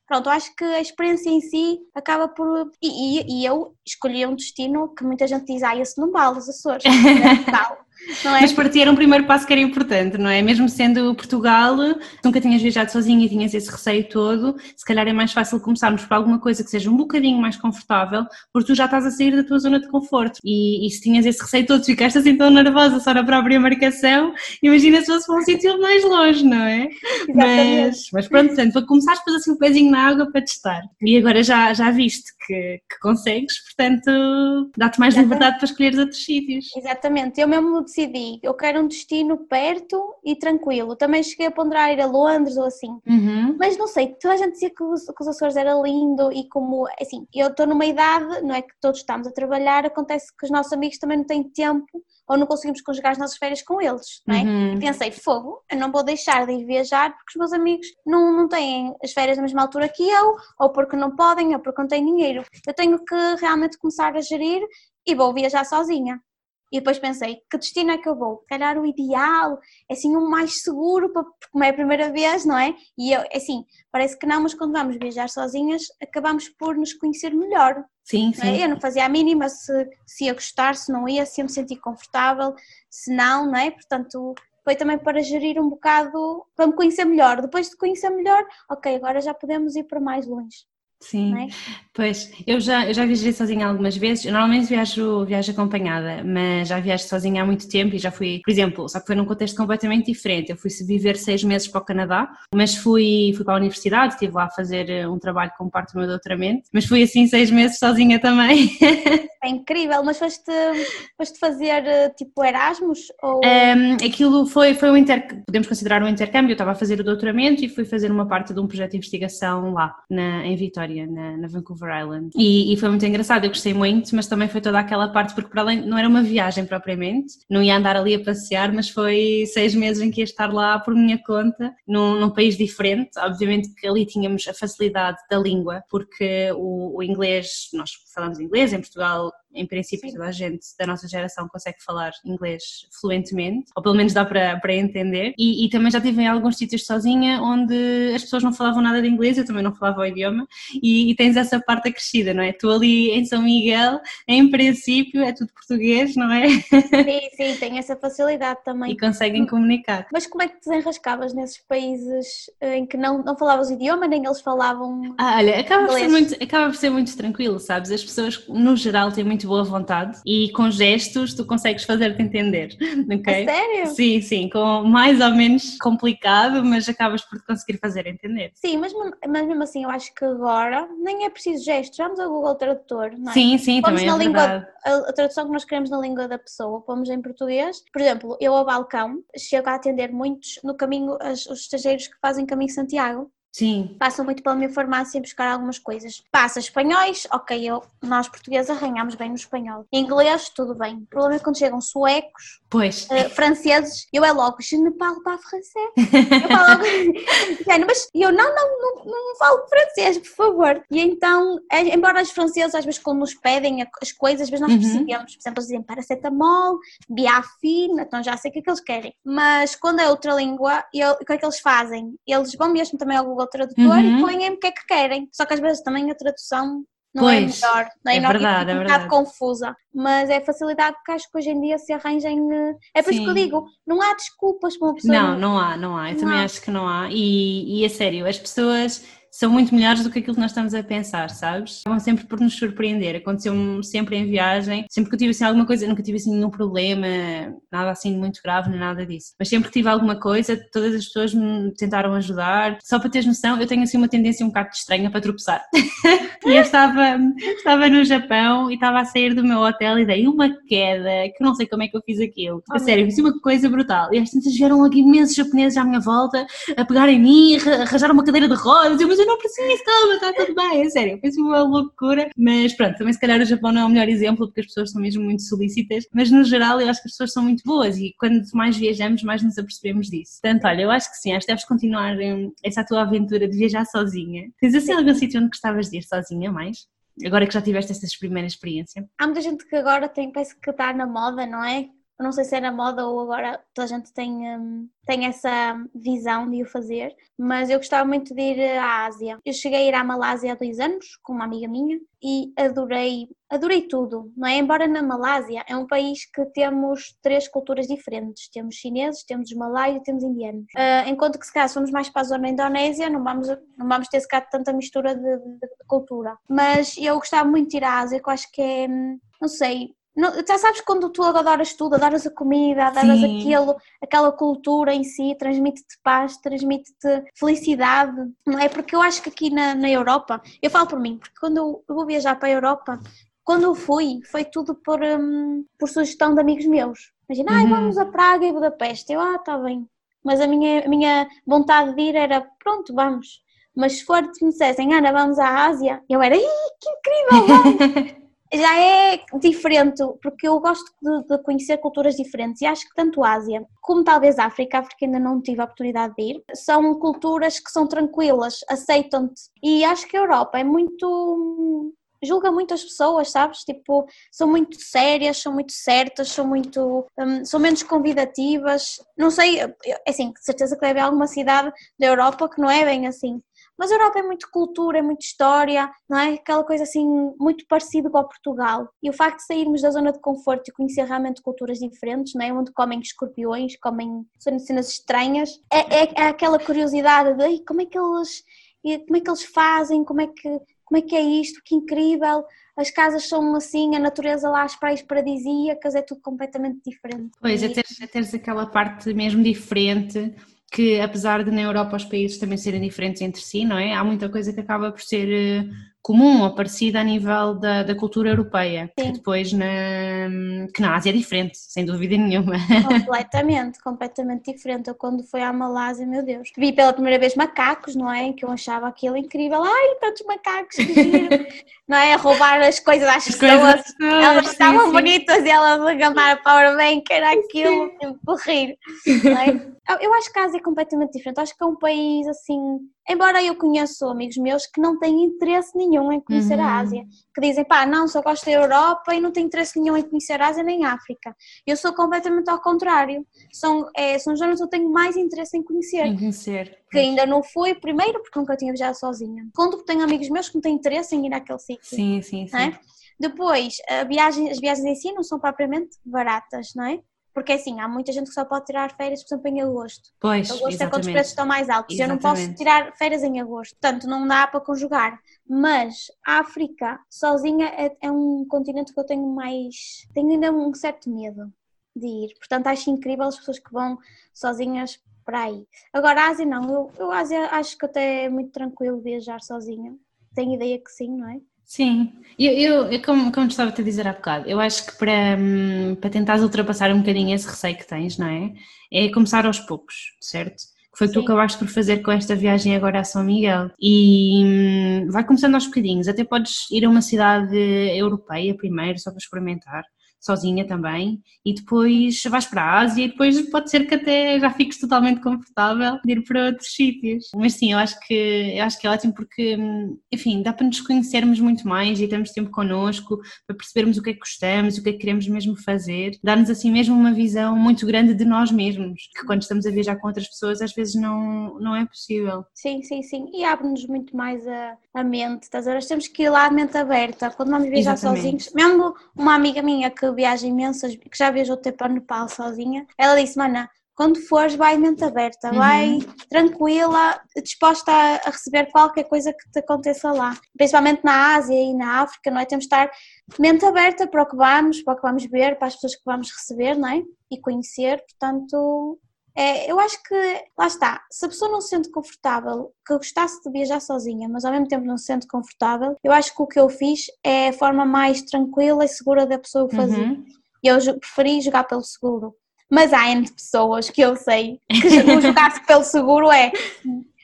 pronto, acho que a experiência em si acaba por. E, e, e eu escolhi um destino que muita gente diz, ah, esse não vale os Açores, <laughs> tal. É? Mas para ti era um primeiro passo que era importante, não é? Mesmo sendo Portugal, nunca tinhas viajado sozinha e tinhas esse receio todo, se calhar é mais fácil começarmos por alguma coisa que seja um bocadinho mais confortável, porque tu já estás a sair da tua zona de conforto. E, e se tinhas esse receio todo, ficaste assim tão nervosa só na própria marcação, imagina se fosse para um sítio mais longe, não é? Mas, mas pronto, portanto, para começar, depois assim um pezinho na água para testar. E agora já, já viste que, que consegues, portanto, dá-te mais Exatamente. liberdade para escolher outros sítios. Exatamente, eu mesmo decidi, eu quero um destino perto e tranquilo. Também cheguei a ponderar ir a Londres ou assim, uhum. mas não sei, toda a gente dizia que os, que os Açores era lindo e como, assim, eu estou numa idade, não é que todos estamos a trabalhar, acontece que os nossos amigos também não têm tempo ou não conseguimos conjugar as nossas férias com eles, não é? Uhum. E pensei, fogo, eu não vou deixar de ir viajar porque os meus amigos não, não têm as férias na mesma altura que eu, ou porque não podem, ou porque não têm dinheiro. Eu tenho que realmente começar a gerir e vou viajar sozinha. E depois pensei, que destino é que eu vou? Se calhar o ideal, é assim um mais seguro, porque como é a primeira vez, não é? E eu, assim, parece que não, mas quando vamos viajar sozinhas, acabamos por nos conhecer melhor. Sim, sim. É? Eu não fazia a mínima se, se ia gostar, se não ia, se ia me sentir confortável, se não, não é? Portanto, foi também para gerir um bocado, para me conhecer melhor. Depois de conhecer melhor, ok, agora já podemos ir para mais longe. Sim, é? pois eu já, eu já viajei sozinha algumas vezes, eu normalmente viajo, viajo acompanhada, mas já viajo sozinha há muito tempo e já fui, por exemplo, só que foi num contexto completamente diferente, eu fui viver seis meses para o Canadá, mas fui, fui para a universidade, estive lá a fazer eh, um trabalho como parte do meu doutoramento, mas fui assim seis meses sozinha também. <laughs> É incrível, mas foste, foste fazer eh, tipo Erasmus? Ou... Um, aquilo foi, foi um intercâmbio, podemos considerar um intercâmbio, eu estava a fazer o doutoramento e fui fazer uma parte de um projeto de investigação lá, na, em Vitória, na, na Vancouver Island. E, e, foi muito engraçado, eu gostei muito, mas também foi toda aquela parte, porque para além, não era uma viagem propriamente, não ia andar ali a passear, mas foi seis meses em que ia estar lá por minha conta, num, num país diferente, obviamente que ali tínhamos a facilidade da língua, porque o, o inglês, nós falamos inglês, em Portugal em princípio, Sim. toda a gente da nossa geração consegue falar inglês fluentemente, ou pelo menos dá para, para entender. E, e também já estive em alguns sítios sozinha onde as pessoas não falavam nada de inglês, eu também não falava o idioma, e, e tens essa parte acrescida, não é? Tu ali em São Miguel, em princípio, é tudo português, não é? Sim, sim, tem essa facilidade também. E conseguem comunicar. Mas como é que te desenrascavas nesses países eh, em que não, não falavas o idioma, nem eles falavam. Ah, olha, acaba por, ser muito, acaba por ser muito tranquilo, sabes? As pessoas, no geral, têm muito boa vontade e com gestos tu consegues fazer-te entender, <laughs> ok? A sério? Sim, sim, com mais ou menos complicado, mas acabas por conseguir fazer entender. Sim, mas, mas mesmo assim, eu acho que agora nem é preciso gestos, vamos ao Google Tradutor, não é? Sim, sim, Pomos também é língua, verdade. A, a, tradução que nós queremos na língua da pessoa, pomos em português. Por exemplo, eu ao balcão chego a atender muitos no caminho, as, os estrangeiros que fazem caminho Santiago. Sim. Passam muito pela minha farmácia buscar algumas coisas. Passa espanhóis, ok, eu, nós portugueses arranhamos bem no espanhol. Inglês, tudo bem. O problema é quando chegam suecos, Pois. Uh, franceses, eu é logo, je ne parle pas français. Eu falo logo, <laughs> mas eu não, não, não, não falo francês, por favor. E então, embora os franceses às vezes quando nos pedem as coisas, às vezes nós uhum. percebemos, por exemplo, eles dizem paracetamol, biafina, então já sei o que é que eles querem. Mas quando é outra língua, eu, o que é que eles fazem? Eles vão mesmo também ao Google Tradutor uhum. e põem o que é que querem. Só que às vezes também a tradução não é pois, é melhor, não é, é verdade, é um bocado confusa, mas é facilidade que acho que hoje em dia se arranjem. Eh, é por Sim. isso que eu digo, não há desculpas para uma pessoa. Não, não há, não há, eu não também há. acho que não há, e, e é sério, as pessoas são muito melhores do que aquilo que nós estamos a pensar, sabes? Vão sempre por nos surpreender. Aconteceu-me sempre em viagem, sempre que eu tive assim alguma coisa, nunca tive assim nenhum problema, nada assim muito grave, nem nada disso. Mas sempre que tive alguma coisa, todas as pessoas me tentaram ajudar. Só para teres noção, eu tenho assim uma tendência um bocado estranha para tropeçar. <laughs> e eu estava, estava no Japão e estava a sair do meu hotel e dei uma queda, que eu não sei como é que eu fiz aquilo. Oh, a sério, fiz uma coisa brutal. E às tantas vieram aqui imensos japoneses à minha volta a pegar em mim, arranjar uma cadeira de rodas. Eu, mas eu não preciso, calma, está tudo bem, é sério, foi uma loucura, mas pronto, também se calhar o Japão não é o melhor exemplo porque as pessoas são mesmo muito solícitas, mas no geral eu acho que as pessoas são muito boas e quando mais viajamos mais nos apercebemos disso. Portanto, olha, eu acho que sim, acho que deves continuar hum, essa tua aventura de viajar sozinha. Tens assim algum sítio onde gostavas de ir sozinha mais? Agora que já tiveste essa primeira experiência? Há muita gente que agora tem, parece que está na moda, não é? Não sei se é na moda ou agora toda a gente tem, um, tem essa visão de o fazer, mas eu gostava muito de ir à Ásia. Eu cheguei a ir à Malásia há dois anos com uma amiga minha e adorei, adorei tudo, não é? Embora na Malásia é um país que temos três culturas diferentes, temos chineses, temos malaios e temos indianos. Uh, enquanto que se calhar somos mais para a zona Indonésia, não vamos, não vamos ter se calhar tanta mistura de, de, de cultura. Mas eu gostava muito de ir à Ásia, que eu acho que é, hum, não sei, não, já sabes quando tu adoras tudo, adoras a comida, adoras Sim. aquilo, aquela cultura em si, transmite-te paz, transmite-te felicidade, não é? Porque eu acho que aqui na, na Europa, eu falo por mim, porque quando eu, eu vou viajar para a Europa, quando eu fui, foi tudo por, um, por sugestão de amigos meus. Imagina, uhum. vamos a Praga e Budapeste. Eu, ah, está bem. Mas a minha, a minha vontade de ir era, pronto, vamos. Mas se for me dissessem, Ana, vamos à Ásia, eu era, que incrível, vamos! <laughs> já é diferente, porque eu gosto de, de, conhecer culturas diferentes e acho que tanto a Ásia como talvez a África, África ainda não tive a oportunidade de ir, são culturas que são tranquilas, aceitam-te e acho que a Europa é muito julga muito as pessoas, sabes? Tipo, são muito sérias, são muito certas, são muito. Um, são menos convidativas. Não sei, assim, certeza que deve haver alguma cidade da Europa que não é bem assim. Mas a Europa é muito cultura, é muito história, não é? Aquela coisa assim muito parecida com Portugal. E o facto de sairmos da zona de conforto e conhecer realmente culturas diferentes, não é? Onde comem escorpiões, comem cenas estranhas, é, é, é aquela curiosidade de como é que eles como é que eles fazem, como é que como é que é isto, que incrível, as casas são assim, a natureza lá, as praias paradisíacas, é tudo completamente diferente. Pois, é teres, é teres aquela parte mesmo diferente que apesar de na Europa os países também serem diferentes entre si, não é? Há muita coisa que acaba por ser eh, comum ou parecida a nível da, da cultura europeia, Sim. que depois na, que na Ásia é diferente, sem dúvida nenhuma. <laughs> Completamente, completamente diferente. Eu quando fui à Malásia, meu Deus, vi pela primeira vez macacos, não é? Que eu achava aquilo incrível. Ai, tantos macacos que giro, <laughs> não é? Roubar as coisas às as pessoas. Coisas, elas sim, estavam sim. bonitas e elas a gamar a powerbank, era aquilo, tipo, rir. É? <laughs> Eu acho que a Ásia é completamente diferente. Acho que é um país assim. Embora eu conheça amigos meus que não têm interesse nenhum nenhum em conhecer uhum. a Ásia. Que dizem, pá, não, só gosto da Europa e não tenho interesse nenhum em conhecer a Ásia nem a África. Eu sou completamente ao contrário. São, é, são zonas que eu tenho mais interesse em conhecer. Em conhecer. Que ainda não fui, primeiro, porque nunca tinha viajado sozinha. Segundo, porque tenho amigos meus que não têm interesse em ir àquele sítio. Sim, sim, sim. É? Depois, viagem, as viagens em si não são propriamente baratas, não é? Porque assim, há muita gente que só pode tirar férias, por exemplo, em agosto. Pois, agosto exatamente. é quando os preços estão mais altos. Exatamente. Eu não posso tirar férias em agosto. Portanto, não dá para conjugar. Mas a África, sozinha, é, é um continente que eu tenho mais. Tenho ainda um certo medo de ir. Portanto, acho incrível as pessoas que vão sozinhas para aí. Agora, a Ásia não. Eu, eu a Ásia acho que até é muito tranquilo viajar sozinha. Tenho ideia que sim, não é? Sim, eu, eu, eu como, como estava a dizer há bocado, eu acho que para, hum, para tentares ultrapassar um bocadinho esse receio que tens, não é? É começar aos poucos, certo? Que foi o que tu acabaste por fazer com esta viagem agora a São Miguel. E hum, vai começando aos bocadinhos, até podes ir a uma cidade europeia primeiro, só para experimentar sozinha também, e depois vais para a Ásia e depois pode ser que até já fiques totalmente confortável de ir para outros sítios. Mas sim, eu acho que, eu acho que é ótimo porque, enfim, dá para nos conhecermos muito mais e termos tempo connosco, para percebermos o que é que gostamos, o que é que queremos mesmo fazer, dar-nos assim mesmo uma visão muito grande de nós mesmos, que quando estamos a viajar com outras pessoas às vezes não, não é possível. Sim, sim, sim, e abre-nos muito mais a, a mente, estás a ver? Temos que ir lá a mente aberta, quando vamos viajar Exatamente. sozinhos, mesmo uma amiga minha que viaja imensas, que já viajou até para o Nepal sozinha, ela disse, mana, quando fores vai mente aberta, uhum. vai tranquila, disposta a, a, receber qualquer coisa que te aconteça lá. Principalmente na Ásia e na África, não é? Temos de estar mente aberta para o que vamos, para o que vamos ver, para as pessoas que vamos receber, não é? E conhecer, portanto, é, eu acho que, lá está, se a pessoa não se sente confortável, que eu gostasse de viajar sozinha, mas ao mesmo tempo não se sente confortável, eu acho que o que eu fiz é a forma mais tranquila e segura da pessoa fazer. Uhum. Eu preferi jogar pelo seguro. Mas há N pessoas que eu sei que o jogar pelo seguro é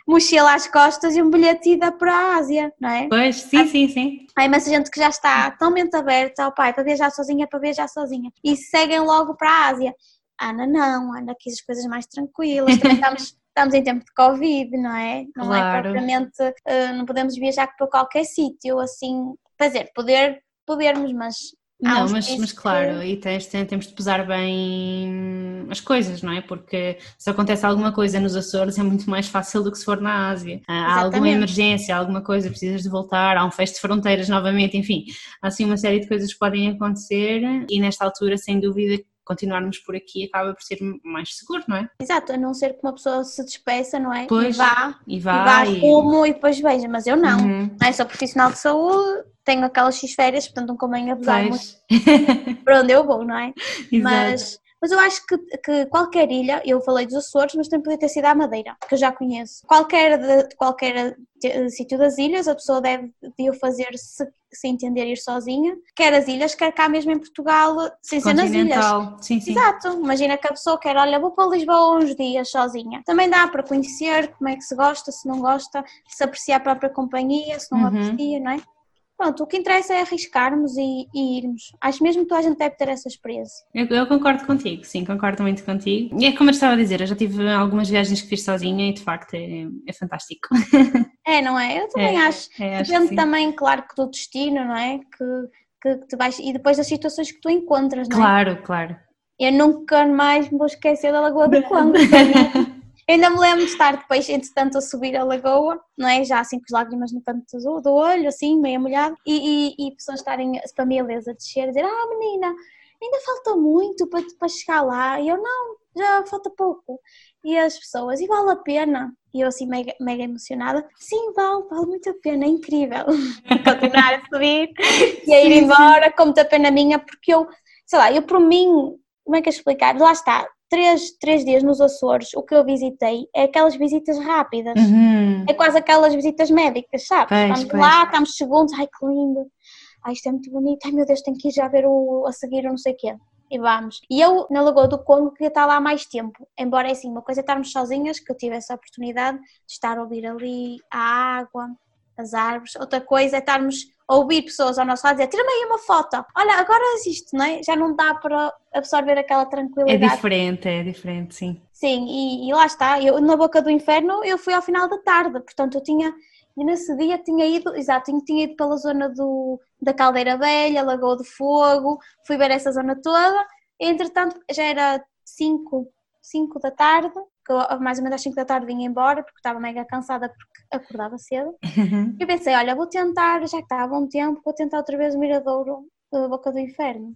mochila às costas e um bilhete ida para a Ásia, não é? Pois, sim, há, sim, sim. Há imensa gente que já está tão mente aberta ao pai para viajar sozinha, para viajar sozinha e seguem logo para a Ásia. Ana não, Ana quis as coisas mais tranquilas, também estamos, <laughs> estamos em tempo de Covid, não é? Não é claro. é propriamente, uh, não podemos viajar para qualquer sítio, assim, quer dizer, poder, podermos, mas não, mas, mas claro, que... e tens, temos de pesar bem as coisas, não é? Porque se acontece alguma coisa nos Açores é muito mais fácil do que se for na Ásia. Há alguma emergência, alguma coisa, precisas de voltar, há um fecho de fronteiras novamente, enfim, há assim uma série de coisas que podem acontecer e nesta altura, sem dúvida, continuarmos por aqui acaba por ser mais seguro, não é? Exato, a não ser que uma pessoa se despeça, não é? Pois, e vá, e vá, e vá e... rumo e depois veja, mas eu não, uhum. não é? Sou profissional de saúde, tenho aquelas X férias, portanto não convém abusar muito <laughs> para onde eu vou, não é? <laughs> Exato. Mas mas eu acho que, que qualquer ilha, eu falei dos Açores, mas também podia ter sido a Madeira, que eu já conheço. Qualquer, de, qualquer sítio das ilhas, a pessoa deve de o fazer se, se entender ir sozinha, quer as ilhas, quer cá mesmo em Portugal, sem ser nas ilhas. Sim, sim. Exato, imagina que a pessoa quer, olha, vou para Lisboa uns dias sozinha. Também dá para conhecer como é que se gosta, se não gosta, se apreciar a própria companhia, se não uhum. aprecia, não é? Pronto, o que interessa é arriscarmos e, e, irmos. Acho mesmo que toda a gente deve ter essa experiência. Eu, eu, concordo contigo, sim, concordo muito contigo. E é como eu estava a dizer, eu já tive algumas viagens que fiz sozinha e de facto é, é fantástico. <laughs> É, não é? Eu também é, acho. É, Depende acho também, claro, que do destino, não é? Que, que, que tu vais. E depois das situações que tu encontras, não é? Claro, claro. Eu nunca mais me vou esquecer da Lagoa do <laughs> Congo. Ainda me lembro de estar depois, entretanto, a subir a lagoa, não é? Já assim com as lágrimas no canto do olho, assim, meio molhado, e, e, e pessoas estarem, as famílias a descer, a dizer: Ah, menina, ainda falta muito para, para chegar lá. E eu, não, já falta pouco. E as pessoas, e vale a pena? E eu assim mega, mega emocionada, sim, vale, vale muito a pena, é incrível. <laughs> Continuar a subir e a ir embora, com muita pena minha, porque eu, sei lá, eu por mim, como é que é explicar? Lá está, três, três dias nos Açores, o que eu visitei é aquelas visitas rápidas. Uhum. É quase aquelas visitas médicas? Pois, estamos pois. lá, estamos segundos, ai que lindo, ai isto é muito bonito, ai meu Deus, tenho que ir já ver o, a seguir o não sei o quê. E vamos. E eu, na Lagoa do Congo, queria estar lá mais tempo. Embora, é assim, uma coisa é estarmos sozinhas, que eu tive essa oportunidade de estar a ouvir ali a água, as árvores. Outra coisa é estarmos ouvir pessoas ao nosso lado dizer tira-me aí uma foto, olha, agora existe, não é? Já não dá para absorver aquela tranquilidade. É diferente, é diferente, sim. Sim, e, e lá está, eu na boca do inferno eu fui ao final da tarde, portanto eu tinha, E nesse dia tinha ido, exato, tinha ido pela zona do, da Caldeira Velha, Lagoa do Fogo, fui ver essa zona toda. Entretanto, já era 5, 5 da tarde, que eu, mais ou menos às 5 da tarde vinha embora, porque estava mega cansada porque acordava cedo. Uhum. E pensei, olha, vou tentar, já que está há bom tempo, vou tentar outra vez o Miradouro da Boca do Inferno.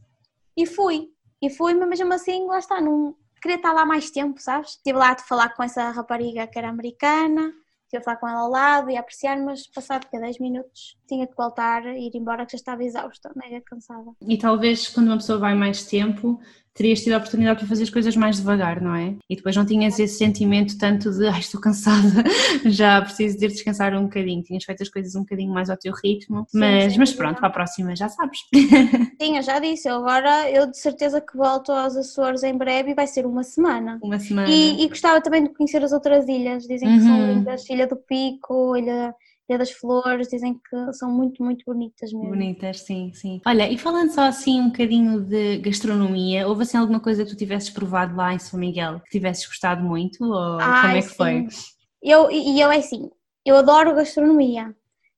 E fui, e fui, mas mesmo assim, lá está, não queria estar lá mais tempo, sabes? Estive lá a falar com essa rapariga que era americana, estive a falar com ela ao lado e a apreciar, mas passado que 10 minutos tinha que voltar e ir embora que já estava exausta, mega cansada. E talvez quando uma pessoa vai mais tempo, terias tido a oportunidade para fazer as coisas mais devagar, não é? E depois não tinhas esse sentimento tanto de ai estou cansada, <laughs> já preciso de ir descansar um bocadinho. Tinhas feito as coisas um bocadinho mais ao teu ritmo, sim, mas, sim, mas pronto, para a próxima já sabes. <laughs> Sim, eu já disse, agora eu de certeza que volto aos Açores em breve e vai ser uma semana. Uma semana. E, e gostava também de conhecer as outras ilhas, dizem que uhum. são lindas, Ilha do Pico, Ilha Ilha das Flores, dizem que são muito, muito bonitas mesmo. Bonitas, sim, sim. Olha, e falando só assim um bocadinho de gastronomia, houve assim alguma coisa que tu tivesses provado lá em São Miguel que tivesses gostado muito ou Ai, como é que sim. foi? Eu, e eu é assim, eu adoro gastronomia.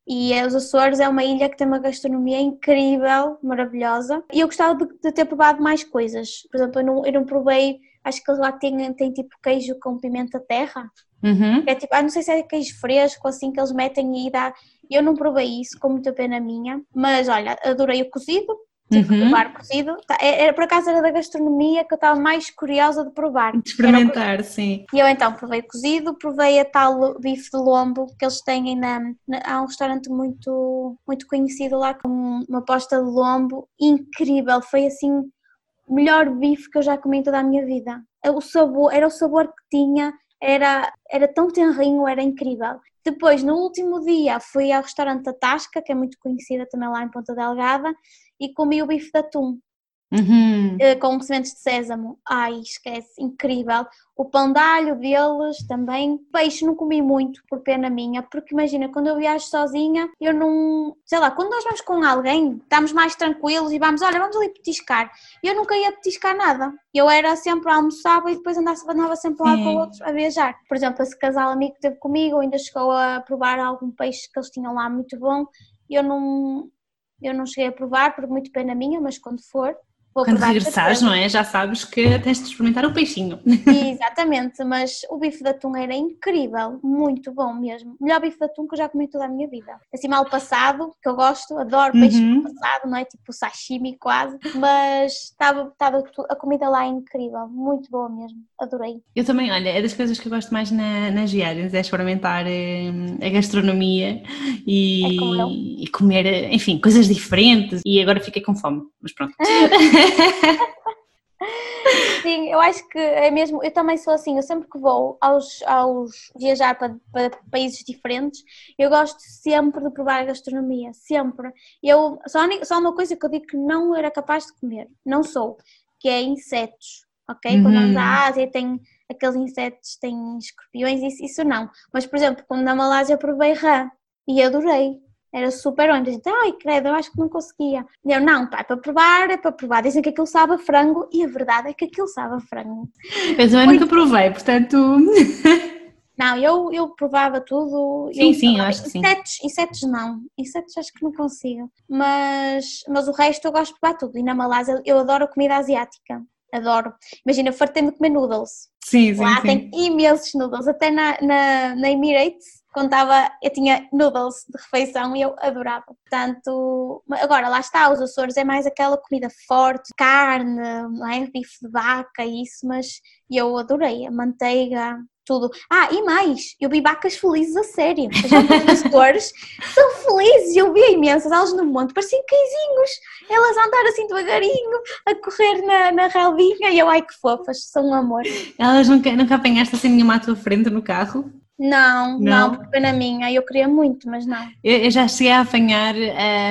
E os Açores é uma ilha que tem uma gastronomia incrível, maravilhosa. E eu gostava de, de ter provado mais coisas. Por exemplo, eu não, eu não provei, acho que eles lá têm, têm tipo queijo com pimenta terra. Uhum. É tipo, ah, não sei se é queijo fresco assim que eles metem e dá. Eu não provei isso, com muita pena minha, mas olha, adorei o cozido, tipo uhum. provar cozido. Tá, é, era, por acaso era da gastronomia que eu estava mais curiosa de provar. De experimentar, sim. E eu então provei cozido, provei a tal bife de lombo que eles têm na, na, há um restaurante muito, muito conhecido lá com uma posta de lombo incrível, foi assim melhor bife que eu já comi em toda a minha vida. O sabor, era o sabor que tinha, era, era tão tenrinho, era incrível. Depois, no último dia, fui ao restaurante da Tasca, que é muito conhecida também lá em Ponta Delgada, e comi o bife de atum. Uhum. Eh, com sementes de sésamo. Ai, esquece, incrível. O pão de alho deles também. Peixe não comi muito, por pena minha, porque imagina, quando eu viajo sozinha, eu não. Sei lá, quando nós vamos com alguém, estamos mais tranquilos e vamos, olha, vamos ali petiscar. Eu nunca ia petiscar nada. Eu era sempre a almoçar e depois andava, andava sempre lá com outros a viajar. Por exemplo, esse casal amigo que esteve comigo ainda chegou a provar algum peixe que eles tinham lá muito bom. Eu não. Eu não cheguei a provar, por muito pena minha, mas quando for, Vou Quando regressares, não é? Já sabes que tens de experimentar o peixinho. Exatamente, mas o bife de atum era incrível, muito bom mesmo. Melhor bife de atum que eu já comi toda a minha vida. Assim, mal passado, que eu gosto, adoro peixe uhum. passado, não é? Tipo sashimi quase, mas estava, estava a comida lá é incrível, muito boa mesmo, adorei. Eu também, olha, é das coisas que eu gosto mais na, nas viagens, é experimentar eh, a gastronomia e, é e comer, enfim, coisas diferentes. E agora fiquei com fome, mas pronto. <laughs> <laughs> Sim, eu acho que é mesmo. Eu também sou assim. Eu sempre que vou aos, aos viajar para, para países diferentes, eu gosto sempre de provar a gastronomia. Sempre. Eu, só, só uma coisa que eu digo que não era capaz de comer, não sou, que é insetos. Ok? Uhum. Quando vamos à uhum. Ásia tem aqueles insetos, tem escorpiões, isso, isso não. Mas, por exemplo, quando na Malásia provei rã e adorei. Era super bom. Então, ai, credo, eu acho que não conseguia. E eu, não, pá, é para provar, é para provar. Dizem que aquilo sabe a frango e a verdade é que aquilo sabe a frango. Eu também nunca provei, portanto. <laughs> Não, eu, eu provava tudo. Sim, eu, sim, eu acho que insetos, sim. Insetos não. Insetos acho que não consigo. Mas, mas o resto eu gosto de provar tudo. E na Malásia eu adoro a comida asiática. Adoro. Imagina, fartei-me de comer noodles. Sim, sim. Lá sim. tem imensos noodles. Até na, na, na Emirates estava, eu tinha noodles de refeição e eu adorava. Portanto, agora lá está, os Açores é mais aquela comida forte, carne, é? bife de vaca, isso, mas eu adorei, a manteiga, tudo. Ah, e mais, eu vi vacas felizes a sério. As Açores <laughs> são felizes, eu vi imensas, elas no monte, pareciam cãezinhos, elas a andar assim devagarinho, a correr na, na relvinha, e eu, ai que fofas, são um amor. Elas nunca, nunca apanhaste assim nenhuma à tua frente no carro? Não, não, não, porque foi na minha. Eu queria muito, mas não. Eu, eu já cheguei a apanhar,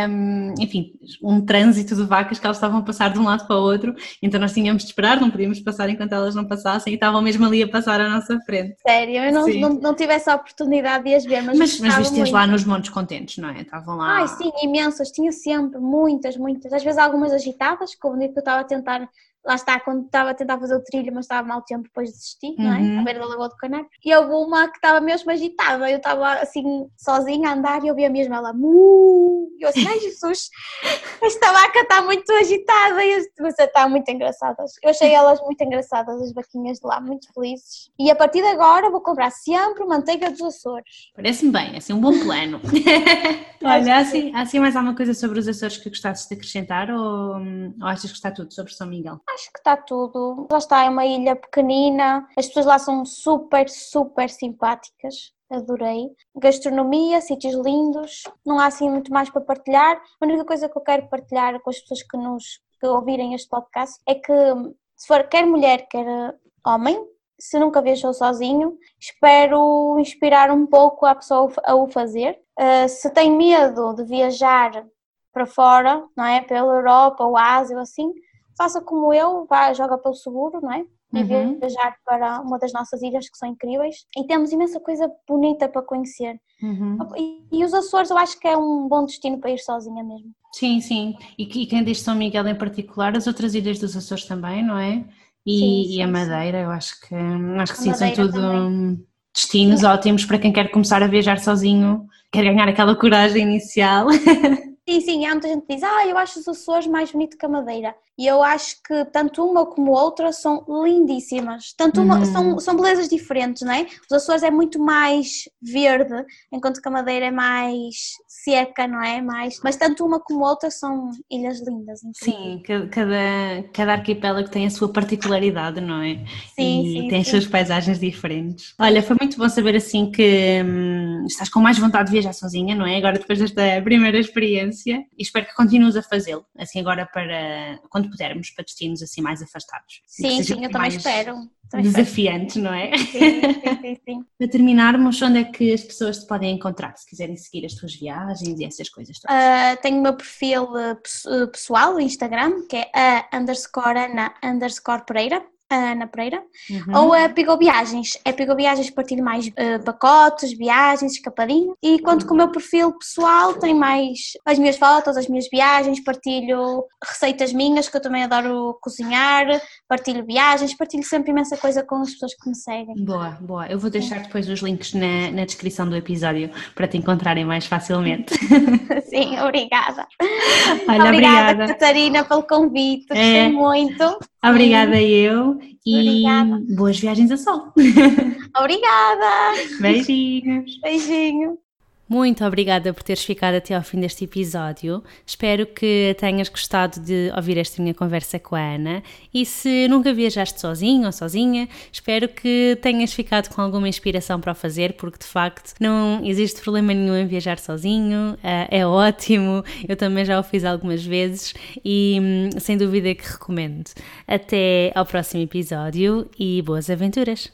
um, enfim, um trânsito de vacas que elas estavam a passar de um lado para o outro, então nós tínhamos de esperar, não podíamos passar enquanto elas não passassem e estavam mesmo ali a passar à nossa frente. Sério, eu não, não, não, tive essa oportunidade de as ver, mas. Mas, mas viste lá nos Montes Contentes, não é? Estavam lá. Ai, sim, imensas, tinha sempre, muitas, muitas. Às vezes algumas agitadas, como eu estava a tentar lá está, quando estava a tentar fazer o trilho, mas estava mau tempo, depois desisti, uhum. não é? À beira da Lagoa do Canário. E houve uma que estava mesmo agitada, eu estava assim, sozinha a andar e eu via mesmo ela, mu! E eu assim, ai Jesus, esta vaca está muito agitada e você está muito engraçada. Eu achei elas muito engraçadas, as vaquinhas de lá, muito felizes. E a partir de agora vou comprar sempre manteiga dos Açores. Parece-me bem, assim, um bom plano. <laughs> Olha, há assim, assim mais alguma coisa sobre os Açores que gostasses de acrescentar ou, ou achas que está tudo sobre São Miguel? Acho que está tudo. Lá está, é uma ilha pequenina, as pessoas lá são super, super simpáticas. Adorei. Gastronomia, sítios lindos, não há assim muito mais para partilhar. A única coisa que eu quero partilhar com as pessoas que nos que ouvirem este podcast é que se for quer mulher, quer homem, se nunca viajou sozinho, espero inspirar um pouco a pessoa a o fazer. Uh, se tem medo de viajar para fora, não é? Pela Europa ou Ásia ou assim, faça como eu, vá, joga pelo seguro, não é? E uhum. viajar para uma das nossas ilhas que são incríveis e temos imensa coisa bonita para conhecer. Uhum. E, e, os Açores eu acho que é um bom destino para ir sozinha mesmo. Sim, sim. E, e quem diz São Miguel em particular, as outras ilhas dos Açores também, não é? E, sim, sim, e a Madeira, sim. eu acho que, acho que sim, são tudo também. destinos ótimos para quem quer começar a viajar sozinho, quer ganhar aquela coragem inicial. <laughs> Sim, sim, há muita gente que diz, ah, eu acho os Açores mais bonito que a Madeira. E eu acho que tanto uma como outra são lindíssimas. Tanto uma, uhum. são, são belezas diferentes, não é? Os Açores é muito mais verde, enquanto que a Madeira é mais seca, não é? Mais, mas tanto uma como outra são ilhas lindas. Sim, cada, cada arquipélago tem a sua particularidade, não é? Sim, e sim, tem sim. as suas paisagens diferentes. Olha, foi muito bom saber assim que hum, estás com mais vontade de viajar sozinha, não é? Agora depois desta primeira experiência e espero que continues a fazê-lo, assim agora para quando pudermos, para destinos assim mais afastados. Sim, sim, eu também espero desafiante, não é? Sim, sim, sim. <laughs> Para terminarmos, onde é que as pessoas te podem encontrar, se quiserem seguir as tuas viagens e essas coisas todas? Uh, tenho o meu perfil eh, eh, pessoal no Instagram, que é a underscore Ana underscore Pereira, Ana Pereira, uhum. ou a Pigou Viagens. A Pigou Viagens partilho mais uh, pacotes, viagens, escapadinho. E quanto com o meu perfil pessoal, tem mais as minhas fotos, as minhas viagens, partilho receitas minhas, que eu também adoro cozinhar, partilho viagens, partilho sempre imensa coisa com as pessoas que me seguem. Boa, boa. Eu vou deixar depois os links na, na descrição do episódio para te encontrarem mais facilmente. <laughs> Sim, obrigada. Olha, obrigada, obrigada, Catarina, pelo convite. Gostei é. muito. Obrigada eu e Obrigada. boas viagens a sol. Obrigada. <laughs> Beijinhos. Beijinho. Muito obrigada por teres ficado até ao fim deste episódio. Espero que tenhas gostado de ouvir esta minha conversa com a Ana. E se nunca viajaste sozinho ou sozinha, espero que tenhas ficado com alguma inspiração para o fazer, porque de facto não existe problema nenhum em viajar sozinho, eh, é ótimo. Eu também já o fiz algumas vezes e hum, sem dúvida que recomendo. Até ao próximo episódio e boas aventuras!